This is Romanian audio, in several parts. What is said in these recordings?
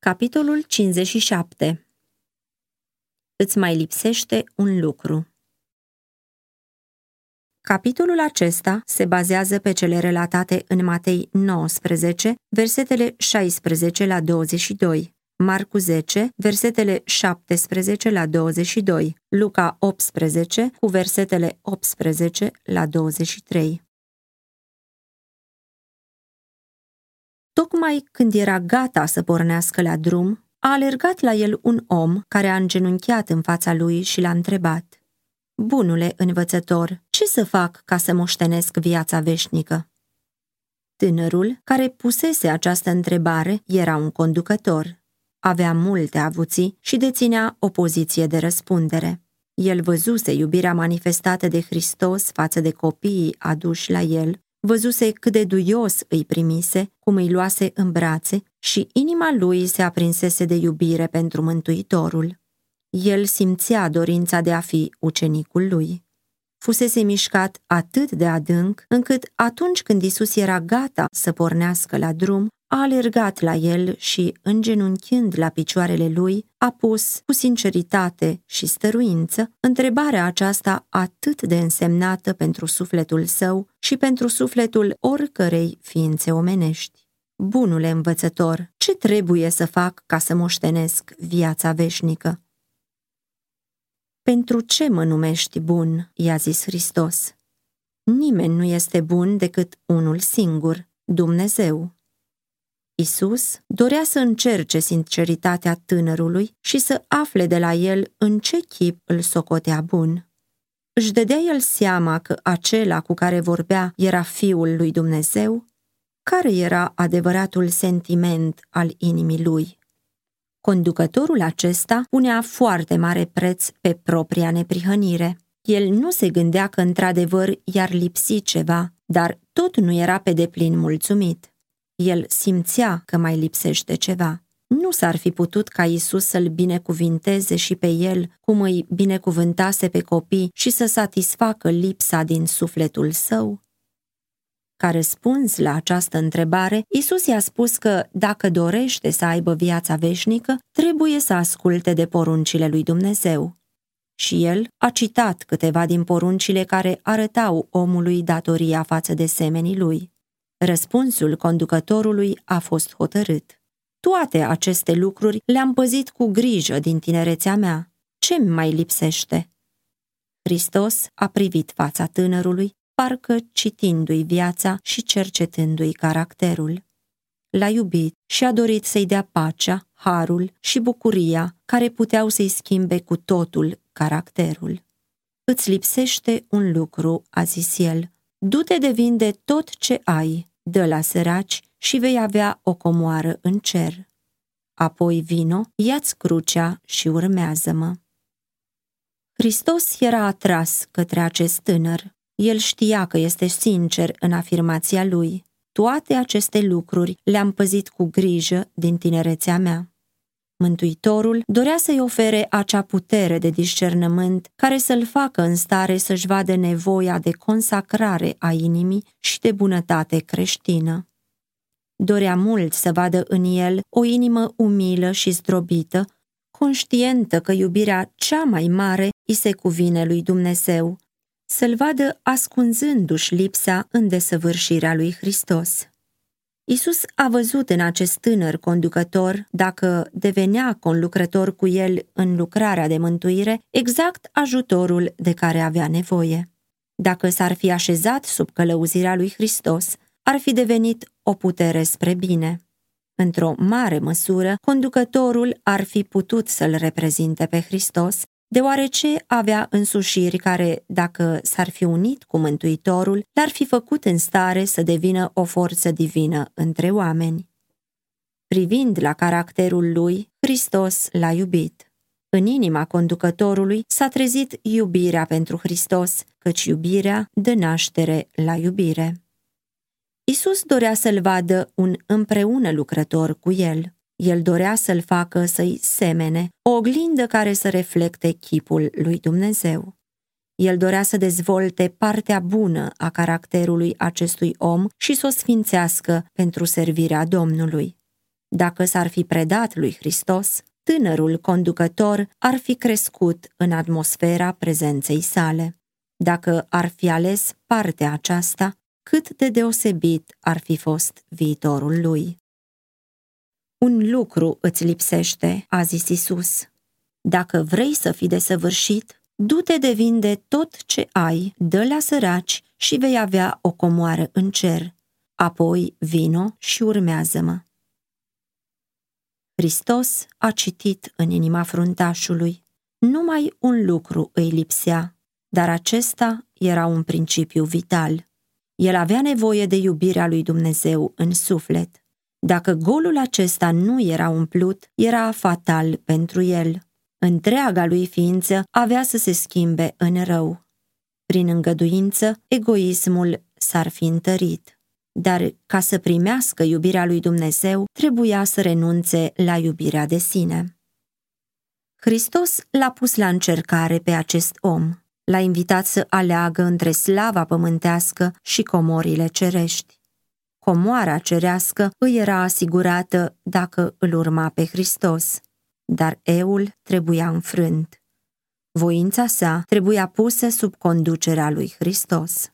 Capitolul 57 Îți mai lipsește un lucru. Capitolul acesta se bazează pe cele relatate în Matei 19, versetele 16 la 22, Marcu 10, versetele 17 la 22, Luca 18, cu versetele 18 la 23. Tocmai când era gata să pornească la drum, a alergat la el un om care a îngenunchiat în fața lui și l-a întrebat. Bunule învățător, ce să fac ca să moștenesc viața veșnică? Tânărul, care pusese această întrebare, era un conducător. Avea multe avuții și deținea o poziție de răspundere. El văzuse iubirea manifestată de Hristos față de copiii aduși la el văzuse cât de duios îi primise, cum îi luase în brațe și inima lui se aprinsese de iubire pentru Mântuitorul. El simțea dorința de a fi ucenicul lui. Fusese mișcat atât de adânc, încât atunci când Isus era gata să pornească la drum, a alergat la el și, îngenunchind la picioarele lui, a pus, cu sinceritate și stăruință, întrebarea aceasta atât de însemnată pentru sufletul său și pentru sufletul oricărei ființe omenești. Bunule învățător, ce trebuie să fac ca să moștenesc viața veșnică? Pentru ce mă numești bun, i-a zis Hristos. Nimeni nu este bun decât unul singur, Dumnezeu. Isus dorea să încerce sinceritatea tânărului și să afle de la el în ce chip îl socotea bun. Își dădea el seama că acela cu care vorbea era Fiul lui Dumnezeu? Care era adevăratul sentiment al inimii lui? Conducătorul acesta punea foarte mare preț pe propria neprihănire. El nu se gândea că într-adevăr i-ar lipsi ceva, dar tot nu era pe deplin mulțumit. El simțea că mai lipsește ceva. Nu s-ar fi putut ca Isus să-l binecuvinteze și pe el, cum îi binecuvântase pe copii și să satisfacă lipsa din sufletul său? Ca răspuns la această întrebare, Isus i-a spus că, dacă dorește să aibă viața veșnică, trebuie să asculte de poruncile lui Dumnezeu. Și el a citat câteva din poruncile care arătau omului datoria față de semenii lui. Răspunsul conducătorului a fost hotărât. Toate aceste lucruri le-am păzit cu grijă din tinerețea mea. Ce-mi mai lipsește? Hristos a privit fața tânărului, parcă citindu-i viața și cercetându-i caracterul. L-a iubit și a dorit să-i dea pacea, harul și bucuria care puteau să-i schimbe cu totul caracterul. Îți lipsește un lucru, a zis el, du-te de vinde tot ce ai, dă la săraci și vei avea o comoară în cer. Apoi vino, ia-ți crucea și urmează-mă. Hristos era atras către acest tânăr. El știa că este sincer în afirmația lui. Toate aceste lucruri le-am păzit cu grijă din tinerețea mea. Mântuitorul dorea să-i ofere acea putere de discernământ care să-l facă în stare să-și vadă nevoia de consacrare a inimii și de bunătate creștină. Dorea mult să vadă în el o inimă umilă și zdrobită, conștientă că iubirea cea mai mare îi se cuvine lui Dumnezeu, să-l vadă ascunzându-și lipsa în desăvârșirea lui Hristos. Isus a văzut în acest tânăr conducător, dacă devenea conlucrător cu el în lucrarea de mântuire, exact ajutorul de care avea nevoie. Dacă s-ar fi așezat sub călăuzirea lui Hristos, ar fi devenit o putere spre bine. Într-o mare măsură, conducătorul ar fi putut să-l reprezinte pe Hristos deoarece avea însușiri care, dacă s-ar fi unit cu Mântuitorul, l-ar fi făcut în stare să devină o forță divină între oameni. Privind la caracterul lui, Hristos l-a iubit. În inima conducătorului s-a trezit iubirea pentru Hristos, căci iubirea dă naștere la iubire. Isus dorea să-l vadă un împreună lucrător cu el. El dorea să-l facă să-i semene, o oglindă care să reflecte chipul lui Dumnezeu. El dorea să dezvolte partea bună a caracterului acestui om și să o sfințească pentru servirea Domnului. Dacă s-ar fi predat lui Hristos, tânărul conducător ar fi crescut în atmosfera prezenței sale. Dacă ar fi ales partea aceasta, cât de deosebit ar fi fost viitorul lui. Un lucru îți lipsește, a zis Isus. Dacă vrei să fii desăvârșit, du-te de vinde tot ce ai, dă la săraci și vei avea o comoară în cer. Apoi vino și urmează-mă. Hristos a citit în inima fruntașului. Numai un lucru îi lipsea, dar acesta era un principiu vital. El avea nevoie de iubirea lui Dumnezeu în suflet. Dacă golul acesta nu era umplut, era fatal pentru el. Întreaga lui ființă avea să se schimbe în rău. Prin îngăduință, egoismul s-ar fi întărit. Dar ca să primească iubirea lui Dumnezeu, trebuia să renunțe la iubirea de sine. Hristos l-a pus la încercare pe acest om. L-a invitat să aleagă între slava pământească și comorile cerești. Comoara cerească îi era asigurată dacă îl urma pe Hristos, dar eul trebuia înfrânt. Voința sa trebuia pusă sub conducerea lui Hristos.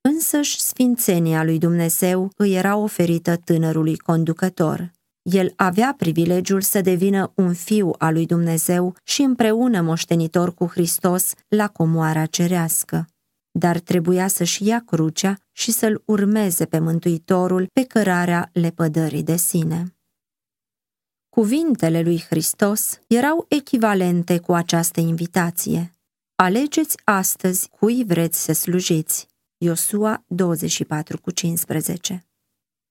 Însăși sfințenia lui Dumnezeu îi era oferită tânărului conducător. El avea privilegiul să devină un fiu al lui Dumnezeu și împreună moștenitor cu Hristos la comoara cerească. Dar trebuia să-și ia crucea și să-l urmeze pe Mântuitorul pe cărarea lepădării de sine. Cuvintele lui Hristos erau echivalente cu această invitație. Alegeți astăzi cui vreți să slujiți. Iosua 24 cu 15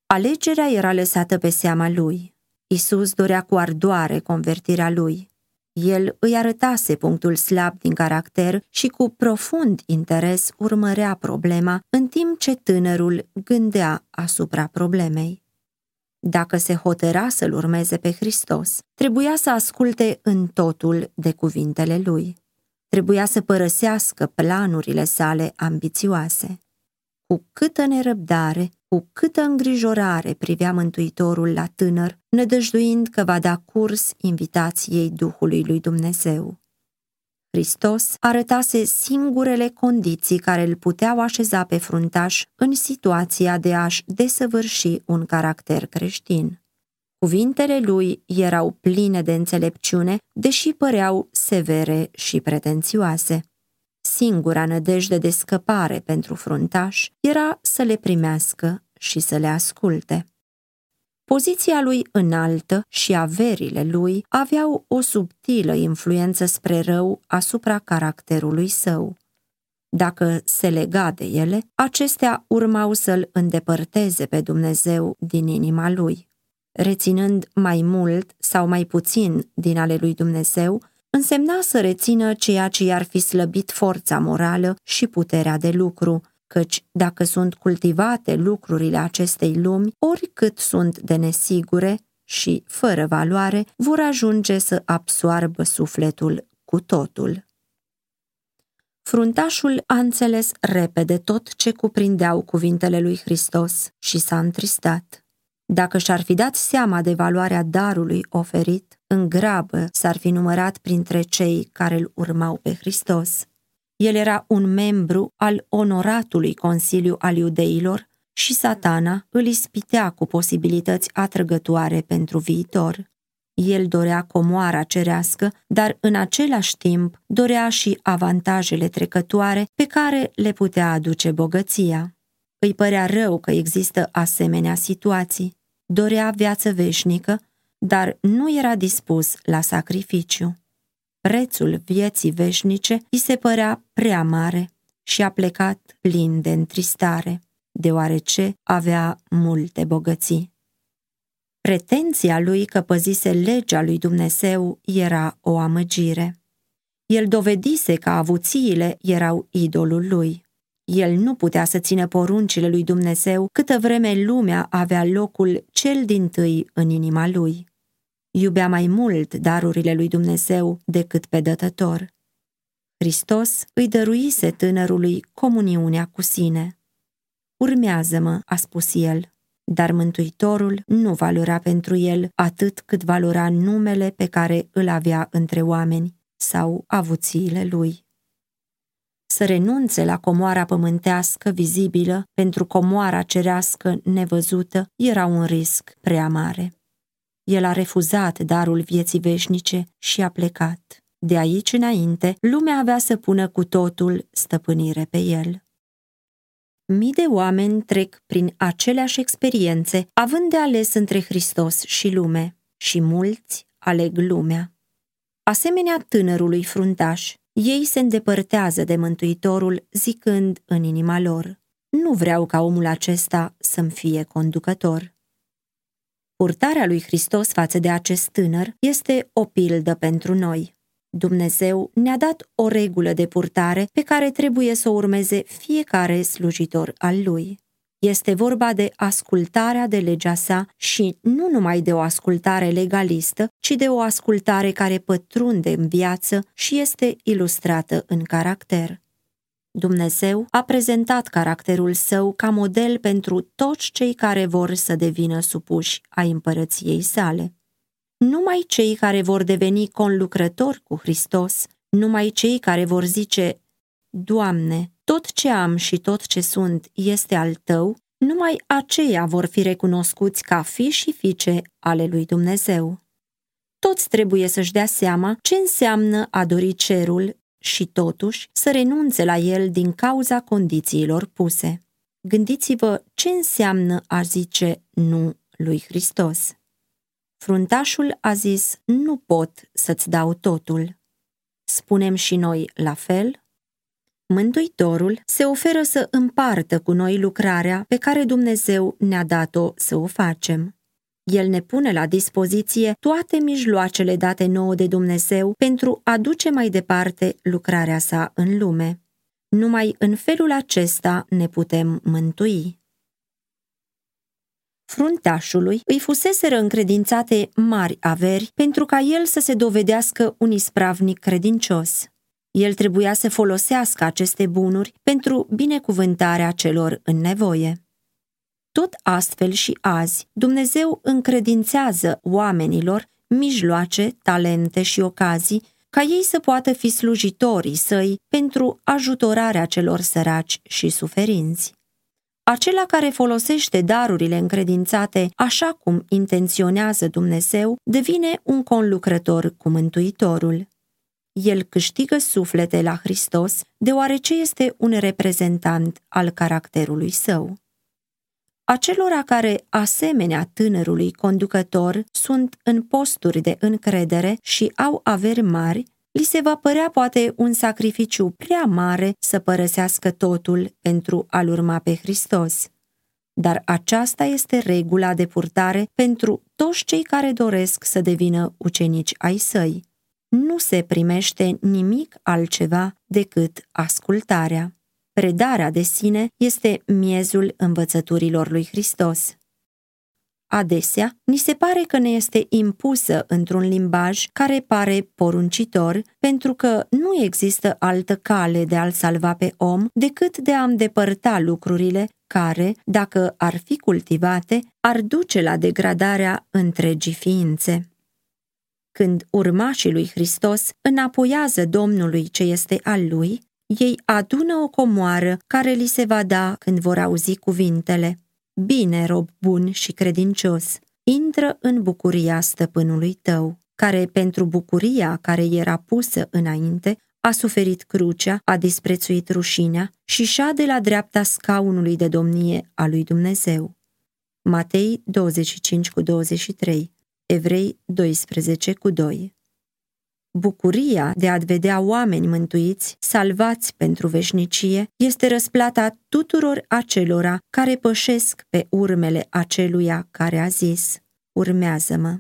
Alegerea era lăsată pe seama lui. Isus dorea cu ardoare convertirea lui. El îi arătase punctul slab din caracter și cu profund interes urmărea problema, în timp ce tânărul gândea asupra problemei. Dacă se hotăra să-L urmeze pe Hristos, trebuia să asculte în totul de cuvintele Lui. Trebuia să părăsească planurile sale ambițioase. Cu câtă nerăbdare, cu câtă îngrijorare privea Mântuitorul la tânăr, nădăjduind că va da curs invitației Duhului lui Dumnezeu. Hristos arătase singurele condiții care îl puteau așeza pe fruntaș în situația de a-și desăvârși un caracter creștin. Cuvintele lui erau pline de înțelepciune, deși păreau severe și pretențioase. Singura nădejde de scăpare pentru fruntaș era să le primească și să le asculte. Poziția lui înaltă și averile lui aveau o subtilă influență spre rău asupra caracterului său. Dacă se lega de ele, acestea urmau să-l îndepărteze pe Dumnezeu din inima lui. Reținând mai mult sau mai puțin din ale lui Dumnezeu, însemna să rețină ceea ce i-ar fi slăbit forța morală și puterea de lucru, căci dacă sunt cultivate lucrurile acestei lumi, oricât sunt de nesigure și fără valoare, vor ajunge să absoarbă sufletul cu totul. Fruntașul a înțeles repede tot ce cuprindeau cuvintele lui Hristos și s-a întristat. Dacă și-ar fi dat seama de valoarea darului oferit, în grabă s-ar fi numărat printre cei care îl urmau pe Hristos. El era un membru al onoratului Consiliu al Iudeilor și satana îl ispitea cu posibilități atrăgătoare pentru viitor. El dorea comoara cerească, dar în același timp dorea și avantajele trecătoare pe care le putea aduce bogăția. Îi părea rău că există asemenea situații. Dorea viață veșnică, dar nu era dispus la sacrificiu. Prețul vieții veșnice îi se părea prea mare și a plecat plin de întristare, deoarece avea multe bogății. Pretenția lui că păzise legea lui Dumnezeu era o amăgire. El dovedise că avuțiile erau idolul lui. El nu putea să țină poruncile lui Dumnezeu câtă vreme lumea avea locul cel din tâi în inima lui. Iubea mai mult darurile lui Dumnezeu decât pe dătător. Hristos îi dăruise tânărului comuniunea cu sine. Urmează-mă, a spus el. dar Mântuitorul nu valora pentru el atât cât valora numele pe care îl avea între oameni sau avuțiile lui. Să renunțe la comoara pământească vizibilă pentru comoara cerească nevăzută era un risc prea mare. El a refuzat darul vieții veșnice și a plecat. De aici înainte, lumea avea să pună cu totul stăpânire pe el. Mii de oameni trec prin aceleași experiențe, având de ales între Hristos și lume, și mulți aleg lumea. Asemenea tânărului fruntaș, ei se îndepărtează de Mântuitorul, zicând în inima lor, nu vreau ca omul acesta să-mi fie conducător. Purtarea lui Hristos față de acest tânăr este o pildă pentru noi. Dumnezeu ne-a dat o regulă de purtare pe care trebuie să o urmeze fiecare slujitor al lui. Este vorba de ascultarea de legea sa și nu numai de o ascultare legalistă, ci de o ascultare care pătrunde în viață și este ilustrată în caracter. Dumnezeu a prezentat caracterul său ca model pentru toți cei care vor să devină supuși a împărăției sale. Numai cei care vor deveni conlucrători cu Hristos, numai cei care vor zice, Doamne, tot ce am și tot ce sunt este al Tău, numai aceia vor fi recunoscuți ca fi și fiice ale lui Dumnezeu. Toți trebuie să-și dea seama ce înseamnă a dori cerul și totuși să renunțe la el din cauza condițiilor puse. Gândiți-vă ce înseamnă a zice nu lui Hristos. Fruntașul a zis, nu pot să-ți dau totul. Spunem și noi la fel? Mântuitorul se oferă să împartă cu noi lucrarea pe care Dumnezeu ne-a dat-o să o facem. El ne pune la dispoziție toate mijloacele date nouă de Dumnezeu pentru a duce mai departe lucrarea sa în lume. Numai în felul acesta ne putem mântui. Fruntașului îi fuseseră încredințate mari averi pentru ca el să se dovedească un ispravnic credincios. El trebuia să folosească aceste bunuri pentru binecuvântarea celor în nevoie. Tot astfel și azi, Dumnezeu încredințează oamenilor mijloace, talente și ocazii ca ei să poată fi slujitorii săi pentru ajutorarea celor săraci și suferinți. Acela care folosește darurile încredințate așa cum intenționează Dumnezeu devine un conlucrător cu Mântuitorul. El câștigă suflete la Hristos deoarece este un reprezentant al caracterului său. Acelora care, asemenea tânărului conducător, sunt în posturi de încredere și au averi mari, li se va părea poate un sacrificiu prea mare să părăsească totul pentru a-L urma pe Hristos. Dar aceasta este regula de purtare pentru toți cei care doresc să devină ucenici ai săi. Nu se primește nimic altceva decât ascultarea. Predarea de sine este miezul învățăturilor lui Hristos. Adesea, ni se pare că ne este impusă într-un limbaj care pare poruncitor, pentru că nu există altă cale de a-l salva pe om decât de a îndepărta lucrurile care, dacă ar fi cultivate, ar duce la degradarea întregii ființe. Când urmașii lui Hristos înapoiază Domnului ce este al lui, ei adună o comoară care li se va da când vor auzi cuvintele. Bine, rob bun și credincios, intră în bucuria stăpânului tău, care pentru bucuria care era pusă înainte a suferit crucea, a disprețuit rușinea și și de la dreapta scaunului de domnie a lui Dumnezeu. Matei 25 cu 23, Evrei 12 cu 2 Bucuria de a vedea oameni mântuiți, salvați pentru veșnicie, este răsplata tuturor acelora care pășesc pe urmele aceluia care a zis, urmează-mă.